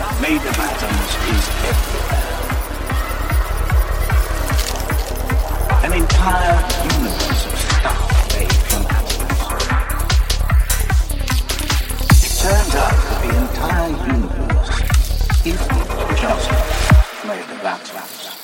Made of atoms is everywhere. An entire universe of stuff made from atoms. It turns out that the entire universe is just made of atoms.